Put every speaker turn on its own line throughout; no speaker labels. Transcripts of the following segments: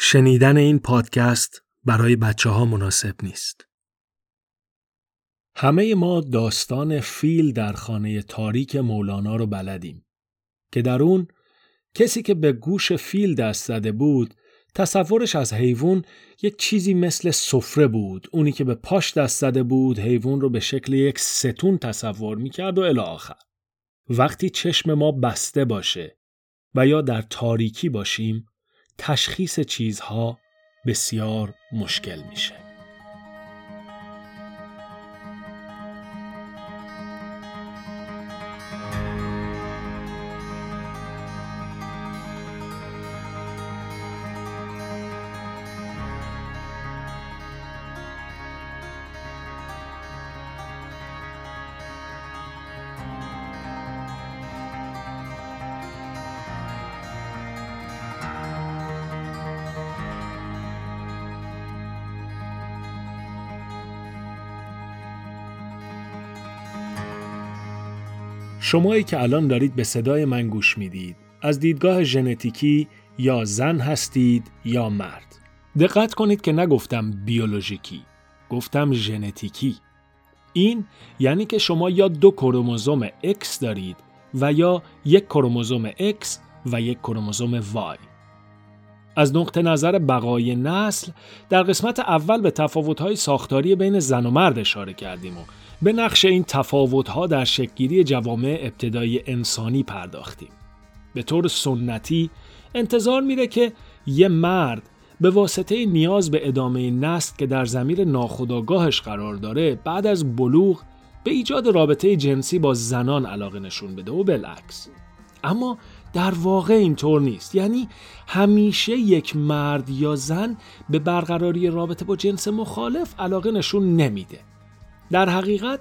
شنیدن این پادکست برای بچه ها مناسب نیست. همه ما داستان فیل در خانه تاریک مولانا رو بلدیم که در اون کسی که به گوش فیل دست زده بود تصورش از حیوان یک چیزی مثل سفره بود اونی که به پاش دست زده بود حیوان رو به شکل یک ستون تصور می‌کرد و الی آخر وقتی چشم ما بسته باشه و یا در تاریکی باشیم تشخیص چیزها بسیار مشکل میشه. شمایی که الان دارید به صدای من گوش می‌دید. از دیدگاه ژنتیکی یا زن هستید یا مرد. دقت کنید که نگفتم بیولوژیکی گفتم ژنتیکی. این یعنی که شما یا دو کروموزوم X دارید و یا یک کروموزوم X و یک کروموزوم Y. از نقطه نظر بقای نسل در قسمت اول به تفاوت‌های ساختاری بین زن و مرد اشاره کردیم و به نقش این تفاوت‌ها در شکلگیری جوامع ابتدایی انسانی پرداختیم. به طور سنتی انتظار میره که یه مرد به واسطه نیاز به ادامه نسل که در زمیر ناخودآگاهش قرار داره بعد از بلوغ به ایجاد رابطه جنسی با زنان علاقه نشون بده و بالعکس. اما در واقع اینطور نیست. یعنی همیشه یک مرد یا زن به برقراری رابطه با جنس مخالف علاقه نشون نمیده. در حقیقت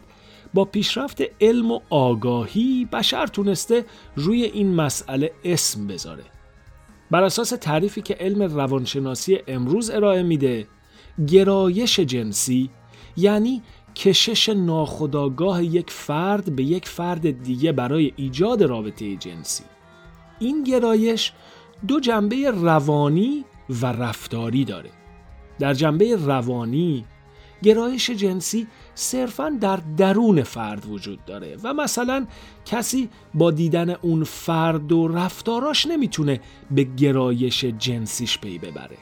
با پیشرفت علم و آگاهی بشر تونسته روی این مسئله اسم بذاره. بر اساس تعریفی که علم روانشناسی امروز ارائه میده گرایش جنسی یعنی کشش ناخودآگاه یک فرد به یک فرد دیگه برای ایجاد رابطه جنسی. این گرایش دو جنبه روانی و رفتاری داره. در جنبه روانی گرایش جنسی صرفا در درون فرد وجود داره و مثلا کسی با دیدن اون فرد و رفتاراش نمی‌تونه به گرایش جنسیش پی ببره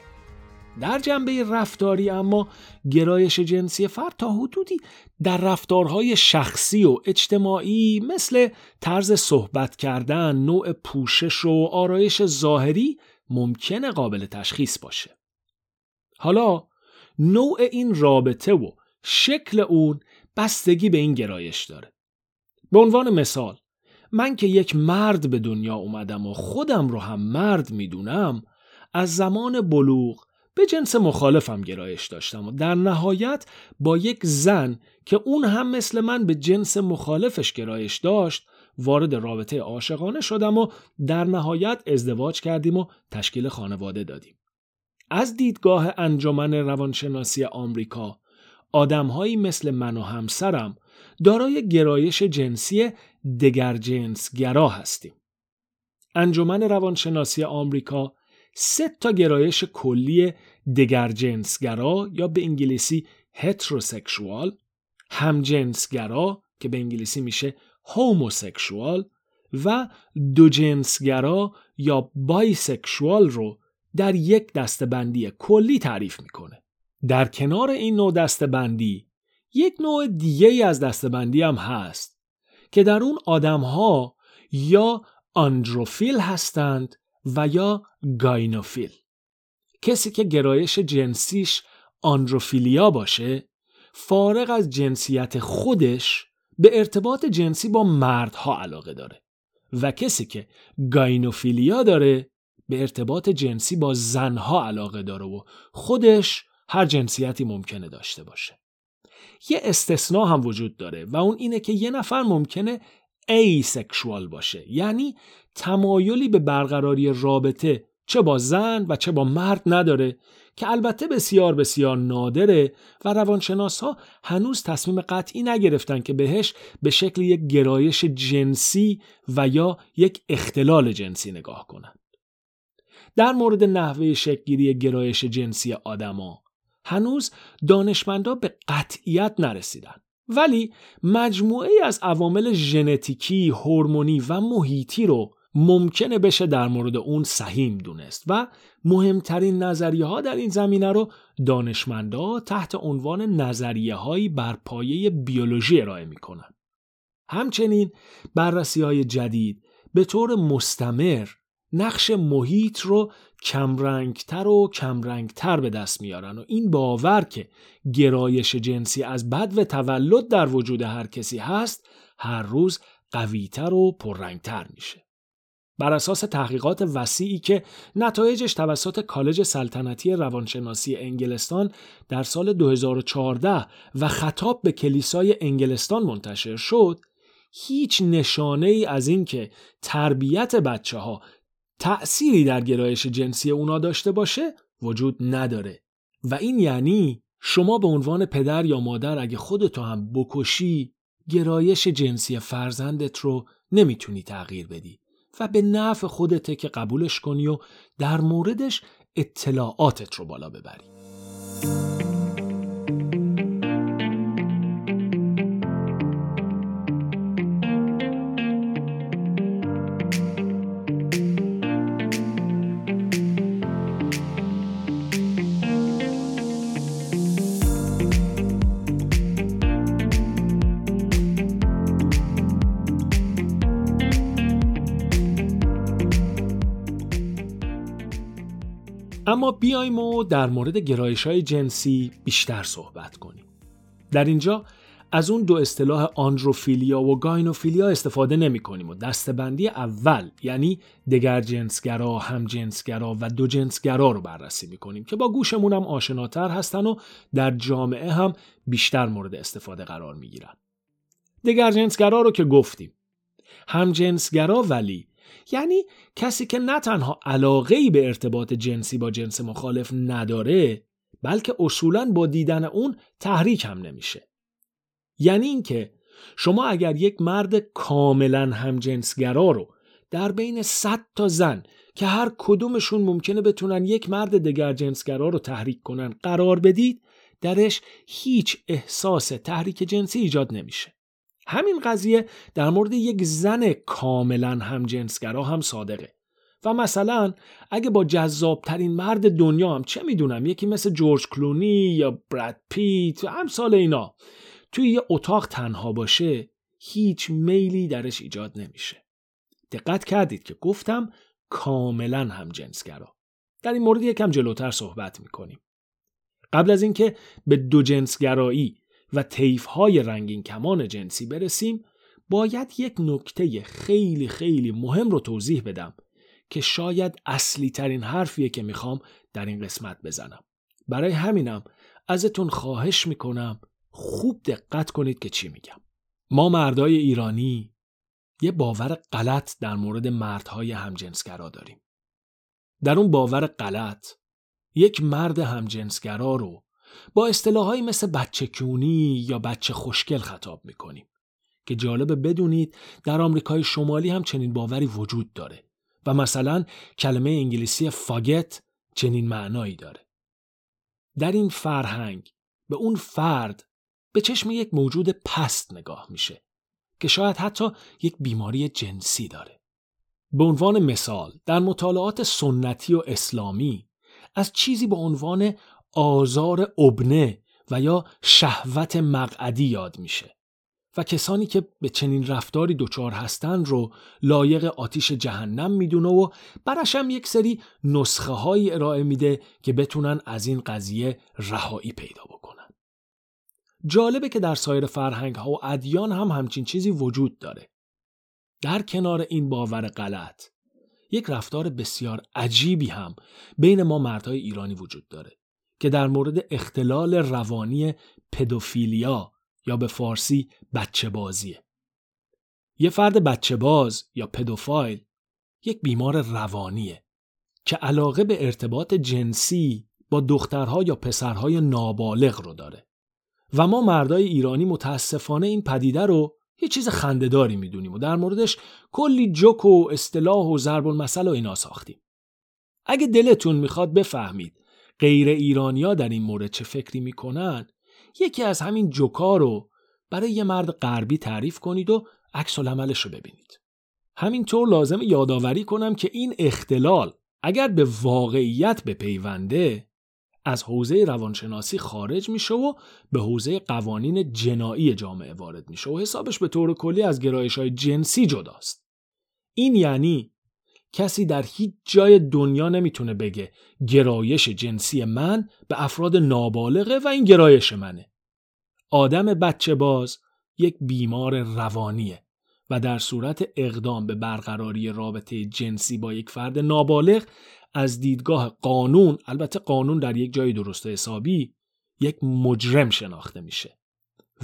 در جنبه رفتاری اما گرایش جنسی فرد تا حدودی در رفتارهای شخصی و اجتماعی مثل طرز صحبت کردن، نوع پوشش و آرایش ظاهری ممکنه قابل تشخیص باشه. حالا نوع این رابطه و شکل اون بستگی به این گرایش داره. به عنوان مثال من که یک مرد به دنیا اومدم و خودم رو هم مرد می‌دونم از زمان بلوغ به جنس مخالفم گرایش داشتم و در نهایت با یک زن که اون هم مثل من به جنس مخالفش گرایش داشت وارد رابطه عاشقانه شدم و در نهایت ازدواج کردیم و تشکیل خانواده دادیم. از دیدگاه انجمن روانشناسی آمریکا آدمهایی مثل من و همسرم دارای گرایش جنسی دگر جنسگرا هستیم. انجمن روانشناسی آمریکا سه تا گرایش کلی دگر جنسگرا یا به انگلیسی هتروسکشوال، همجنسگرا که به انگلیسی میشه هوموسکشوال و دو جنسگرا یا بایسکشوال رو در یک دستبندی کلی تعریف می‌کنه. در کنار این نوع دستبندی یک نوع دیگه ای از دستبندی هم هست که در اون آدم ها یا آندروفیل هستند و یا گاینوفیل. کسی که گرایش جنسیش آندروفیلیا باشه فارغ از جنسیت خودش به ارتباط جنسی با مردها علاقه داره و کسی که گاینوفیلیا داره به ارتباط جنسی با زنها علاقه داره و خودش هر جنسیتی ممکنه داشته باشه یه استثنا هم وجود داره و اون اینه که یه نفر ممکنه asexual باشه یعنی تمایلی به برقراری رابطه چه با زن و چه با مرد نداره که البته بسیار بسیار نادره و روانشناس ها هنوز تصمیم قطعی نگرفتن که بهش به شکل یک گرایش جنسی و یا یک اختلال جنسی نگاه کنند. در مورد نحوه شکلگیری گرایش جنسی آدما هنوز دانشمندا به قطعیت نرسیدن ولی مجموعه از عوامل ژنتیکی، هورمونی و محیطی رو ممکنه بشه در مورد اون سهیم دونست و مهمترین نظریه ها در این زمینه رو دانشمندا تحت عنوان نظریه هایی بر پایه بیولوژی ارائه می‌کنن. همچنین بررسی های جدید به طور مستمر نقش محیط رو کمرنگتر و کمرنگتر به دست میارن و این باور که گرایش جنسی از بد و تولد در وجود هر کسی هست هر روز قویتر و پررنگتر میشه. بر اساس تحقیقات وسیعی که نتایجش توسط کالج سلطنتی روانشناسی انگلستان در سال 2014 و خطاب به کلیسای انگلستان منتشر شد هیچ نشانه ای از اینکه تربیت بچه ها تأثیری در گرایش جنسی اونا داشته باشه؟ وجود نداره. و این یعنی شما به عنوان پدر یا مادر اگه خودتو هم بکشی گرایش جنسی فرزندت رو نمی‌تونی تغییر بدی. و به نفع خودته که قبولش کنی و در موردش اطلاعاتت رو بالا ببری. در مورد گرایش های جنسی بیشتر صحبت کنیم. در اینجا از اون دو اصطلاح آندروفیلیا و گاینوفیلیا استفاده نمی کنیم و دستبندی اول یعنی دگر جنسگرا، هم جنسگرا و دو جنسگرا رو بررسی می کنیم که با گوشمون هم آشناتر هستن و در جامعه هم بیشتر مورد استفاده قرار می گیرن. دگر جنسگرا رو که گفتیم. هم جنسگرا ولی یعنی کسی که نه تنها علاقه به ارتباط جنسی با جنس مخالف نداره بلکه اصولا با دیدن اون تحریک هم نمیشه. یعنی اینکه شما اگر یک مرد کاملا همجنسگرا رو در بین 100 تا زن که هر کدومشون ممکنه بتونن یک مرد دگر جنسگرا رو تحریک کنن قرار بدید درش هیچ احساس تحریک جنسی ایجاد نمیشه. همین قضیه در مورد یک زن کاملا همجنسگرا هم صادقه. و مثلا اگه با جذابترین مرد دنیا هم چه می‌دونم یکی مثل جورج کلونی یا براد پیت و همسال اینا توی یه اتاق تنها باشه هیچ میلی درش ایجاد نمیشه. دقت کردید که گفتم کاملا هم جنسگرا در این مورد یکم جلوتر صحبت می‌کنیم. قبل از اینکه به دو جنسگرایی و های رنگین کمان جنسی برسیم باید یک نکته خیلی خیلی مهم رو توضیح بدم که شاید اصلی ترین حرفیه که می‌خوام در این قسمت بزنم. برای همینم ازتون خواهش می‌کنم خوب دقت کنید که چی میگم. ما مردای ایرانی یه باور غلط در مورد مردهای همجنسگرا داریم. در اون باور غلط یک مرد همجنسگرا رو با اصطلاحهایی مثل بچه کونی یا بچه خوشگل خطاب می‌کنیم که جالبه بدونید در آمریکای شمالی هم چنین باوری وجود داره و مثلا کلمه انگلیسی فاگت چنین معنایی داره. در این فرهنگ به اون فرد به چشم یک موجود پست نگاه میشه که شاید حتی یک بیماری جنسی داره. به عنوان مثال در مطالعات سنتی و اسلامی از چیزی به عنوان آزار ابنه و یا شهوت مقعدی یاد میشه و کسانی که به چنین رفتاری دچار هستند رو لایق آتیش جهنم می‌دونه و برش هم یک سری نسخه هایی ارائه میده که بتونن از این قضیه رهایی پیدا بکنن. جالبه که در سایر فرهنگ ها و ادیان هم همچین چیزی وجود داره. در کنار این باور غلط یک رفتار بسیار عجیبی هم بین ما مردهای ایرانی وجود داره که در مورد اختلال روانی پدوفیلیا یا به فارسی بچه بازیه. یه فرد بچه باز یا پدوفایل یک بیمار روانیه که علاقه به ارتباط جنسی با دخترها یا پسرهای نابالغ رو داره و ما مردای ایرانی متاسفانه این پدیده رو یه چیز خندهداری می‌دونیم و در موردش کلی جوک و اصطلاح و ضرب المثل و اینا ساختیم اگه دلتون می‌خواد بفهمید غیر ایرانیا در این مورد چه فکری می‌کنن یکی از همین جوکا رو برای یه مرد غربی تعریف کنید و عکس العملش رو ببینید همینطور لازم یادآوری کنم که این اختلال اگر به واقعیت بپیونده از حوزه روانشناسی خارج میشه و به حوزه قوانین جنایی جامعه وارد میشه و حسابش به طور کلی از گرایش های جنسی جداست. این یعنی کسی در هیچ جای دنیا نمی‌تونه بگه گرایش جنسی من به افراد نابالغه و این گرایش منه. آدم بچه باز یک بیمار روانیه و در صورت اقدام به برقراری رابطه جنسی با یک فرد نابالغ از دیدگاه قانون البته قانون در یک جای درست حسابی یک مجرم شناخته میشه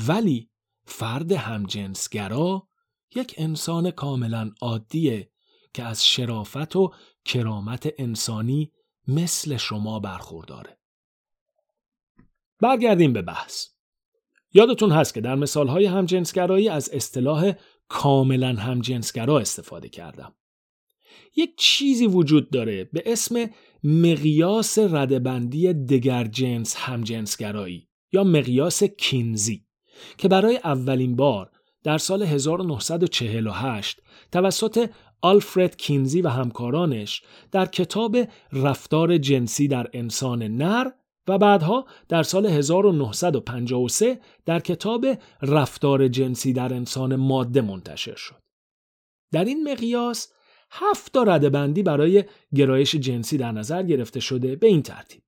ولی فرد همجنسگرا یک انسان کاملا عادیه که از شرافت و کرامت انسانی مثل شما برخورداره. برگردیم به بحث. یادتون هست که در مثالهای همجنسگرایی از اصطلاح کاملا همجنسگرا استفاده کردم. یک چیزی وجود داره به اسم مقیاس ردبندی دگر جنس همجنسگرایی یا مقیاس کینزی که برای اولین بار در سال 1948 توسط آلفرد کینزی و همکارانش در کتاب رفتار جنسی در انسان نر و بعدها در سال 1953 در کتاب رفتار جنسی در انسان ماده منتشر شد. در این مقیاس هفت تا رده بندی برای گرایش جنسی در نظر گرفته شده به این ترتیب.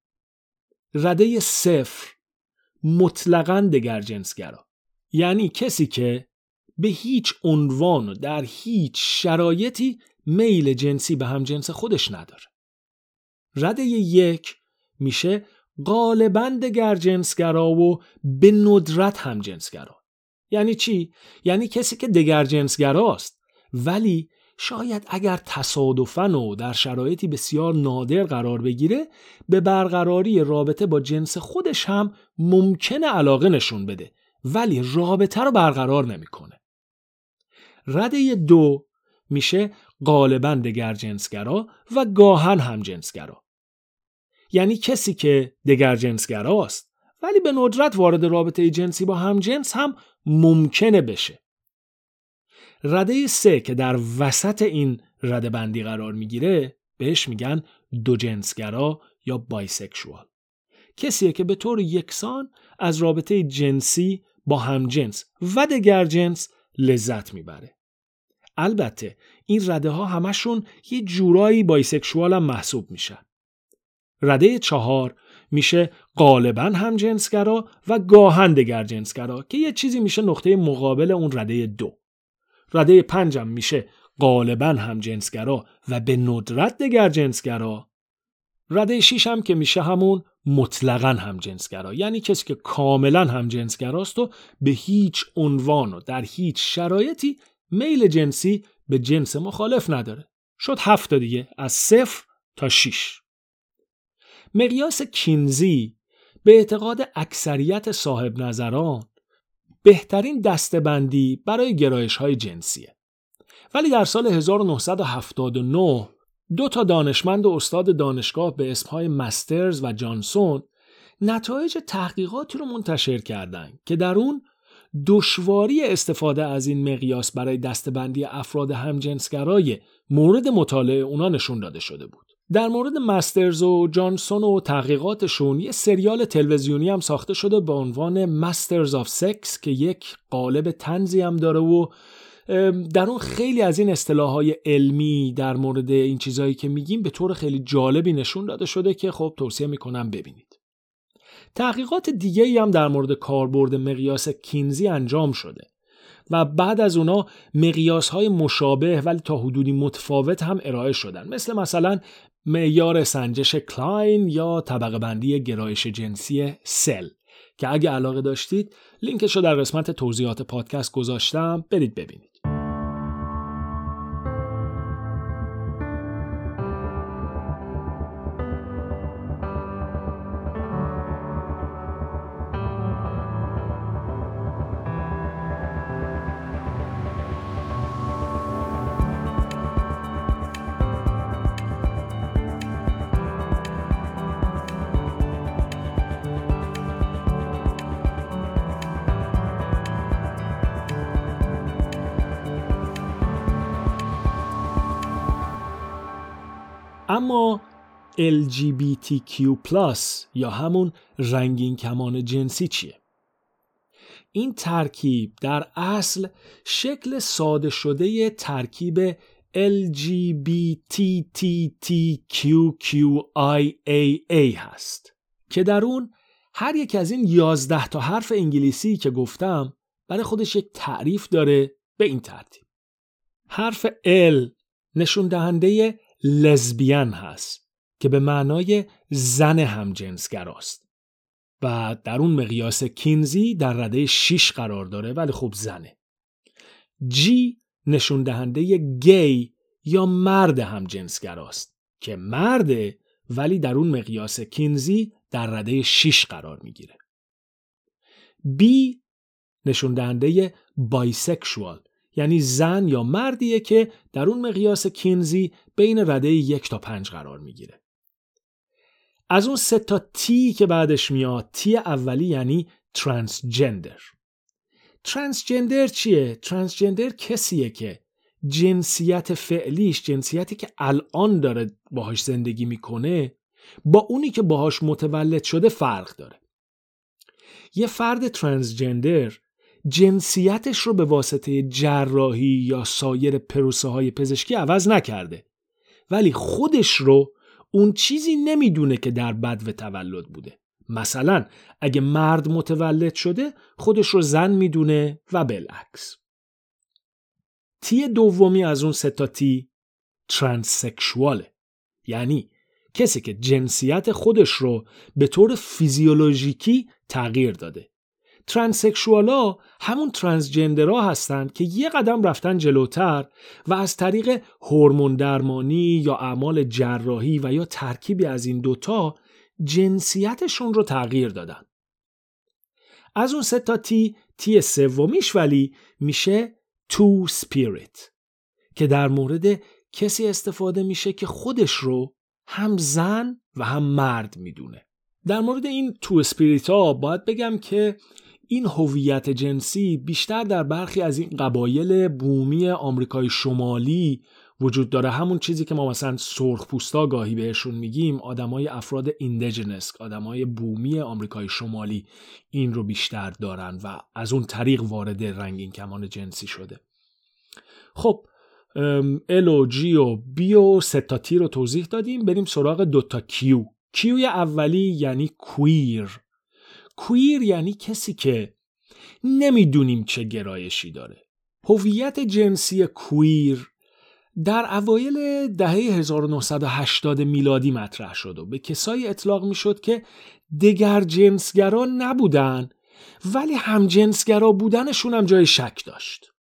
رده صفر مطلقا دگر جنسگرا یعنی کسی که به هیچ عنوان و در هیچ شرایطی میل جنسی به هم جنس خودش نداره. رده یک میشه غالبا دگر جنسگرا و به ندرت هم جنسگرا. یعنی چی؟ یعنی کسی که دگر جنسگراست ولی شاید اگر تصادفاً و در شرایطی بسیار نادر قرار بگیره به برقراری رابطه با جنس خودش هم ممکنه علاقه نشون بده ولی رابطه رو برقرار نمی‌کنه. رده دو میشه غالبا دگر جنسگرا و گاهن هم جنسگرا. یعنی کسی که دگر جنسگراست ولی به ندرت وارد رابطه جنسی با هم جنس هم ممکنه بشه. رده سه که در وسط این رده بندی قرار می‌گیره بهش میگن دو جنسگرا یا bisexual کسیه که به طور یکسان از رابطه جنسی با همجنس و دگر جنس لذت می‌بره. البته این رده ها همشون یه جورایی bisexual هم محسوب میشن. رده چهار میشه غالبا هم جنسگرا و گاهن دگر جنسگرا که یه چیزی میشه نقطه مقابل اون رده دو. رده پنجم میشه غالبا هم جنسگرا و به ندرت دگر جنسگرا. رده شیش هم که میشه همون مطلقا هم جنسگرا. یعنی کسی که کاملا هم جنسگراست و به هیچ عنوان و در هیچ شرایطی میل جنسی به جنس مخالف نداره. شد هفت دیگه از صفر تا شیش. مقیاس کینزی به اعتقاد اکثریت صاحب نظران بهترین دستبندی برای گرایش های جنسیه. ولی در سال 1979 دو تا دانشمند و استاد دانشگاه به اسمهای مسترز و جانسون نتایج تحقیقاتی رو منتشر کردند که در اون دشواری استفاده از این مقیاس برای دستبندی افراد همجنسگرای مورد مطالعه اونا نشون داده شده بود. در مورد مسترز و جانسون و تحقیقاتشون یه سریال تلویزیونی هم ساخته شده به عنوان مسترز آف سکس که یک قالب تنزی هم داره و در اون خیلی از این اصطلاح های علمی در مورد این چیزهایی که میگیم به طور خیلی جالبی نشون داده شده که خب توصیه می‌کنم ببینید. تحقیقات دیگه هم در مورد کاربرد مقیاس کینزی انجام شده و بعد از اونا مقیاس های مشابه ولی تا حدودی متفاوت هم ارائه شدن. مثل مثلا معیار سنجش کلاین یا طبقه بندی گرایش جنسی سل که اگه علاقه داشتید لینکش رو در قسمت توضیحات پادکست گذاشتم. برید ببینید. LGBTQ+ یا همون رنگین کمان جنسی چیه؟ این ترکیب در اصل شکل ساده شده ترکیب LGBTTQQIAA هست که در اون هر یک از این یازده تا حرف انگلیسی که گفتم برای خودش یک تعریف داره به این ترتیب حرف L نشون دهنده لزبیان هست که به معنای زن همجنسگراست. و در اون مقیاس کینزی در رده 6 قرار داره ولی خب زنه. G نشون دهنده گی یا مرد همجنسگراست که مرده ولی در اون مقیاس کینزی در رده 6 قرار می‌گیره. B نشون دهنده بایسکشوال یعنی زن یا مردیه که در اون مقیاس کینزی بین رده یک تا پنج قرار می‌گیره. از اون سه تا تی که بعدش میاد تی اولی یعنی ترانسجندر. ترانسجندر چیه؟ ترانسجندر کسیه که جنسیت فعلیش جنسیتی که الان داره باهاش زندگی می‌کنه با اونی که باهاش متولد شده فرق داره. یه فرد ترانسجندر جنسیتش رو به واسطه جراحی یا سایر پروسه های پزشکی عوض نکرده ولی خودش رو اون چیزی نمی‌دونه که در بدو تولد بوده. مثلا اگه مرد متولد شده خودش رو زن می‌دونه و بالعکس. تی دومی از اون ستا تی ترانسکشواله یعنی کسی که جنسیت خودش رو به طور فیزیولوژیکی تغییر داده. ترانسکشوالا همون ترانسجندرها هستند که یه قدم رفتن جلوتر و از طریق هورمون درمانی یا اعمال جراحی و یا ترکیبی از این دوتا جنسیتشون رو تغییر دادن. از اون سه تا تی تی سومیش ولی میشه two spirit که در مورد کسی استفاده میشه که خودش رو هم زن و هم مرد می‌دونه. در مورد این two spirit ها باید بگم که این هویت جنسی بیشتر در برخی از این قبایل بومی آمریکای شمالی وجود داره. همون چیزی که ما مثلا سرخ پوستا گاهی بهشون میگیم آدمای افراد indigenous آدمای بومی آمریکای شمالی. این رو بیشتر دارن و از اون طریق وارد رنگین کمان جنسی شده. خب ال و جی و بی و ستاتی رو توضیح دادیم. بریم سراغ دوتا کیو کیوی اولی یعنی کویر کویر یعنی کسی که نمی‌دونیم چه گرایشی داره. هویت جنسی کویر در اوایل دهه 1980 میلادی مطرح شد و به کسایی اطلاق می‌شد که دگر جنسگرا نبودن ولی هم جنسگرا بودنشون هم جای شک داشت.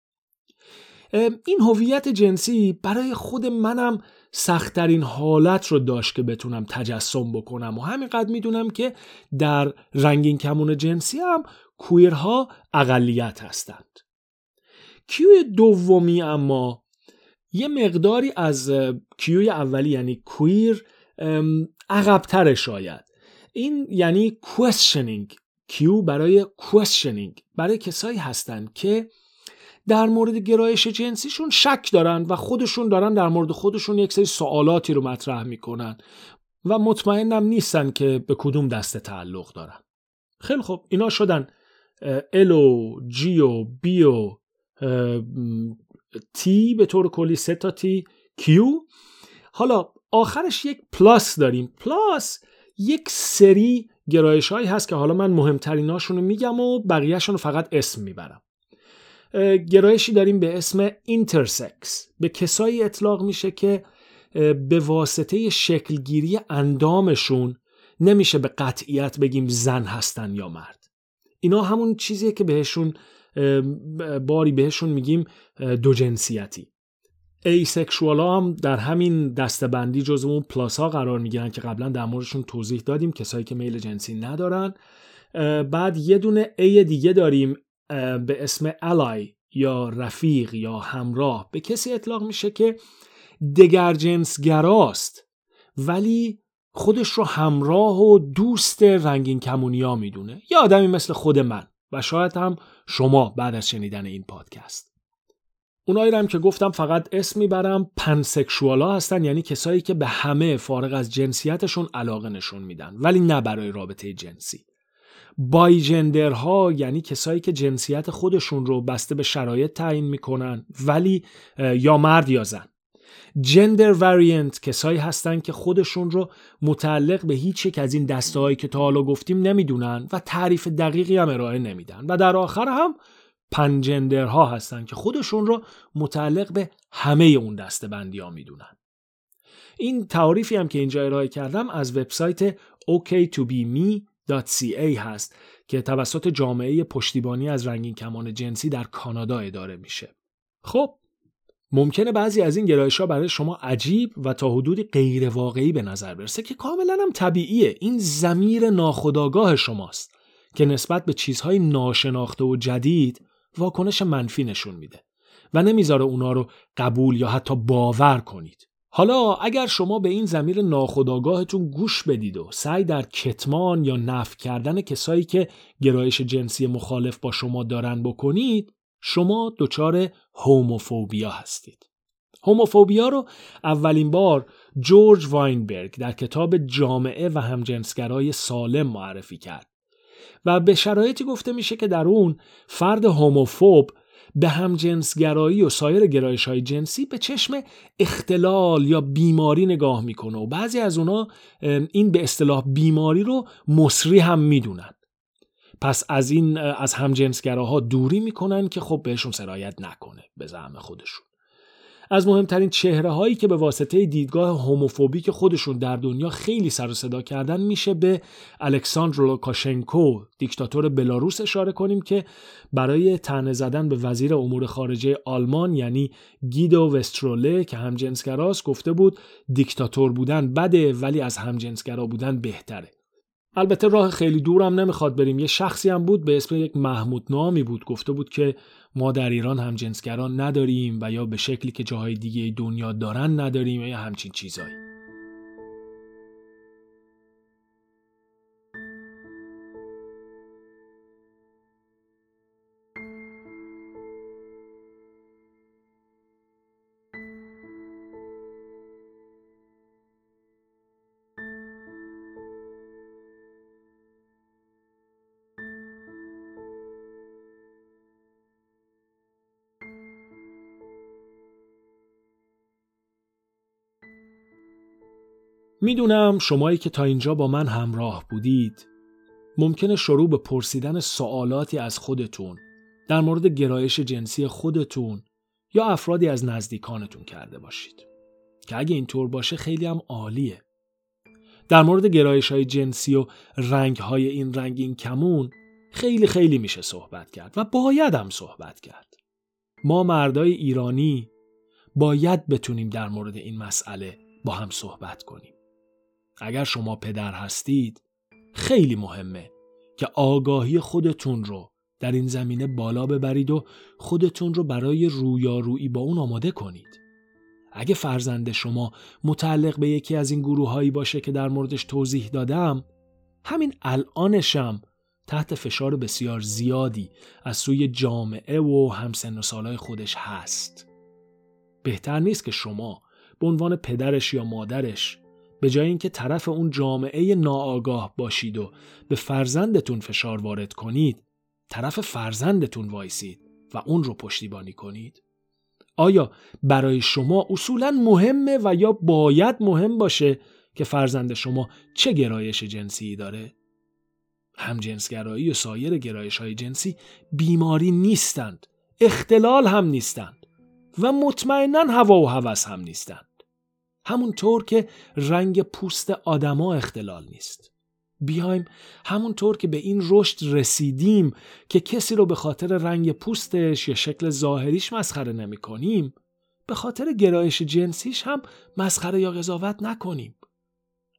این هویت جنسی برای خود منم سختترین حالت رو داشت که بتونم تجسم بکنم. و همینقدر می‌دونم که در رنگین کمون جنسی هم کویرها اقلیت هستند. کیوی دومی اما یه مقداری از کیوی اولی یعنی کویر عقبتر شاید. این یعنی questioning. کیو برای questioning. برای کسایی هستند که در مورد گرایش جنسیشون شک دارن و خودشون دارن در مورد خودشون یک سری سوالاتی رو مطرح می‌کنن و مطمئنم نیستن که به کدوم دسته تعلق دارن. خیلی خب اینا شدن. ال و جی و بی و تی به طور کلی سه تا تی Q حالا آخرش یک plus داریم. plus یک سری گرایش هایی هست که حالا من مهمتریناشون رو میگم و بقیهشون رو فقط اسم می‌برم. گرایشی داریم به اسم intersex. به کسایی اطلاق میشه که به واسطه شکلگیری اندامشون نمیشه به قطعیت بگیم زن هستن یا مرد. اینا همون چیزیه که بهشون باری بهشون میگیم دو جنسیتی. asexual هم در همین دسته‌بندی جز اون plus ها قرار می‌گیرن که قبلا در موردشون توضیح دادیم کسایی که میل جنسی ندارن. بعد یه دونه ای دیگه داریم به اسم ally یا رفیق یا همراه. به کسی اطلاق میشه که دگر جنس گراست ولی خودش رو همراه و دوست رنگین کمونیا می‌دونه. یا آدمی مثل خود من و شاید هم شما بعد از شنیدن این پادکست. اونایی هم که گفتم فقط اسم می‌برم پنسکشوالا هستن یعنی کسایی که به همه فارغ از جنسیتشون علاقه نشون میدن ولی نه برای رابطه جنسی. ها یعنی کسایی که جنسیت خودشون رو بسته به شرایط تعیین می‌کنن ولی یا مرد یا زن. جندر وریانت کسایی هستن که خودشون رو متعلق به هیچ یک از این دسته که تا حالا گفتیم نمی‌دونن و تعریف دقیقی هم ارائه نمیدن. و در آخر هم پنجندرها هستن که خودشون رو متعلق به همه اون دسته بندی ها می‌دونن. این تعریفی هم که اینجا ارائه کردم از وبسایت ok2bme.ca هست که توسط جامعه پشتیبانی از رنگین کمان جنسی در کانادا اداره میشه. خب ممکنه بعضی از این گرایش ها برای شما عجیب و تا حدودی غیر واقعی به نظر برسه که کاملا هم طبیعیه این زمیر ناخودآگاه شماست که نسبت به چیزهای ناشناخته و جدید واکنش منفی نشون میده و نمی‌ذاره اونا رو قبول یا حتی باور کنید. حالا اگر شما به این زمیر ناخودآگاهتون گوش بدید و سعی در کتمان یا نفی کردن کسایی که گرایش جنسی مخالف با شما دارن بکنید شما دچار هوموفوبیا هستید. هوموفوبیا رو اولین بار جورج واینبرگ در کتاب جامعه و همجنسگرای سالم معرفی کرد و به شرایطی گفته میشه که در اون فرد هوموفوب به همجنسگرایی و سایر گرایش های جنسی به چشم اختلال یا بیماری نگاه می‌کنه و بعضی از اونا این به اصطلاح بیماری رو مصری هم می‌دونن. پس از این از همجنسگراها دوری می‌کنن که خب بهشون سرایت نکنه به زعم خودشون. از مهمترین چهره هایی که به واسطه دیدگاه هوموفوبیک خودشون در دنیا خیلی سر و صدا کردن میشه به الکساندر لوکاشنکو دیکتاتور بلاروس اشاره کنیم که برای تنه زدن به وزیر امور خارجه آلمان یعنی گیدو وستروله که همجنسگراست گفته بود دیکتاتور بودن بده ولی از همجنسگرا بودن بهتره. البته راه خیلی دورم نمی‌خواد بریم. یه شخصی هم بود به اسم یک محمود نامی بود. گفته بود که ما در ایران هم جنسگران نداریم و یا به شکلی که جاهای دیگه دنیا دارن نداریم یا همچین چیزایی. می‌دونم شمایی که تا اینجا با من همراه بودید ممکنه شروع به پرسیدن سوالاتی از خودتون در مورد گرایش جنسی خودتون یا افرادی از نزدیکانتون کرده باشید. که اگه اینطور باشه خیلی هم عالیه. در مورد گرایش های جنسی و رنگ های این رنگین کمون خیلی خیلی میشه صحبت کرد و باید هم صحبت کرد. ما مردای ایرانی باید بتونیم در مورد این مسئله با هم صحبت کنیم. اگر شما پدر هستید خیلی مهمه که آگاهی خودتون رو در این زمینه بالا ببرید و خودتون رو برای رویارویی با اون آماده کنید. اگه فرزند شما متعلق به یکی از این گروه هایی باشه که در موردش توضیح دادم همین الانشم تحت فشار بسیار زیادی از سوی جامعه و همسن و سالای خودش هست. بهتر نیست که شما به عنوان پدرش یا مادرش به جای اینکه طرف اون جامعه ناآگاه باشید و به فرزندتون فشار وارد کنید طرف فرزندتون وایسید و اون رو پشتیبانی کنید آیا برای شما اصولا مهمه و یا باید مهم باشه که فرزند شما چه گرایش جنسی داره؟ همجنسگرایی و سایر گرایش های جنسی بیماری نیستند اختلال هم نیستند و مطمئنا هوا و هوس هم نیستند همونطور که رنگ پوست آدما اختلال نیست. بیایم همونطور که به این رشد رسیدیم که کسی رو به خاطر رنگ پوستش یا شکل ظاهریش مسخره نمی کنیم به خاطر گرایش جنسیش هم مسخره یا قضاوت نکنیم.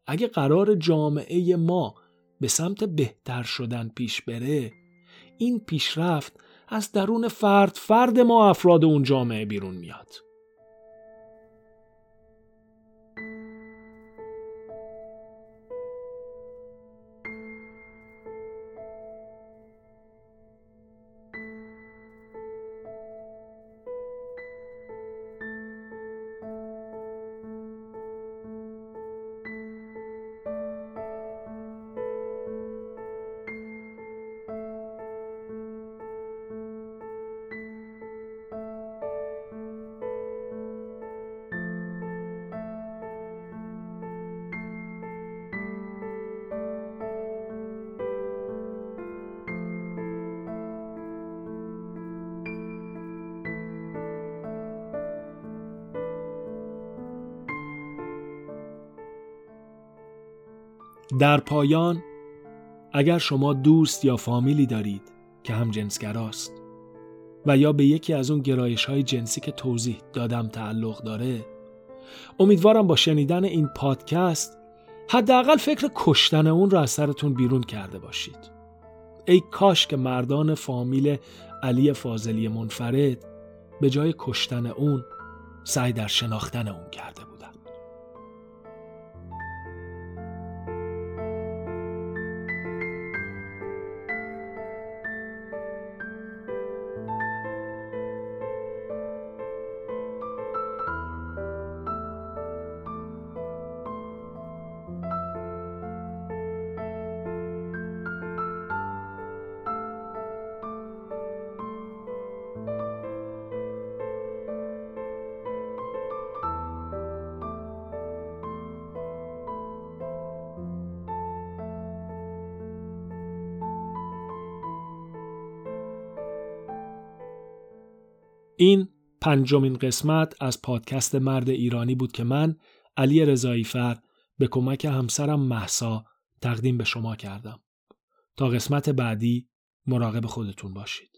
اگه قرار جامعه ما به سمت بهتر شدن پیش بره این پیشرفت از درون فرد فرد ما افراد اون جامعه بیرون میاد. در پایان اگر شما دوست یا فامیلی دارید که هم جنسگراست و یا به یکی از اون گرایش های جنسی که توضیح دادم تعلق داره امیدوارم با شنیدن این پادکست حداقل فکر کشتن اون را از سرتون بیرون کرده باشید. ای کاش که مردان فامیل علی فاضلی منفرد به جای کشتن اون سعی در شناختن اون کرده این پنجمین قسمت از پادکست مرد ایرانی بود که من علی رضایی فر به کمک همسرم محسا تقدیم به شما کردم. تا قسمت بعدی مراقب خودتون باشید.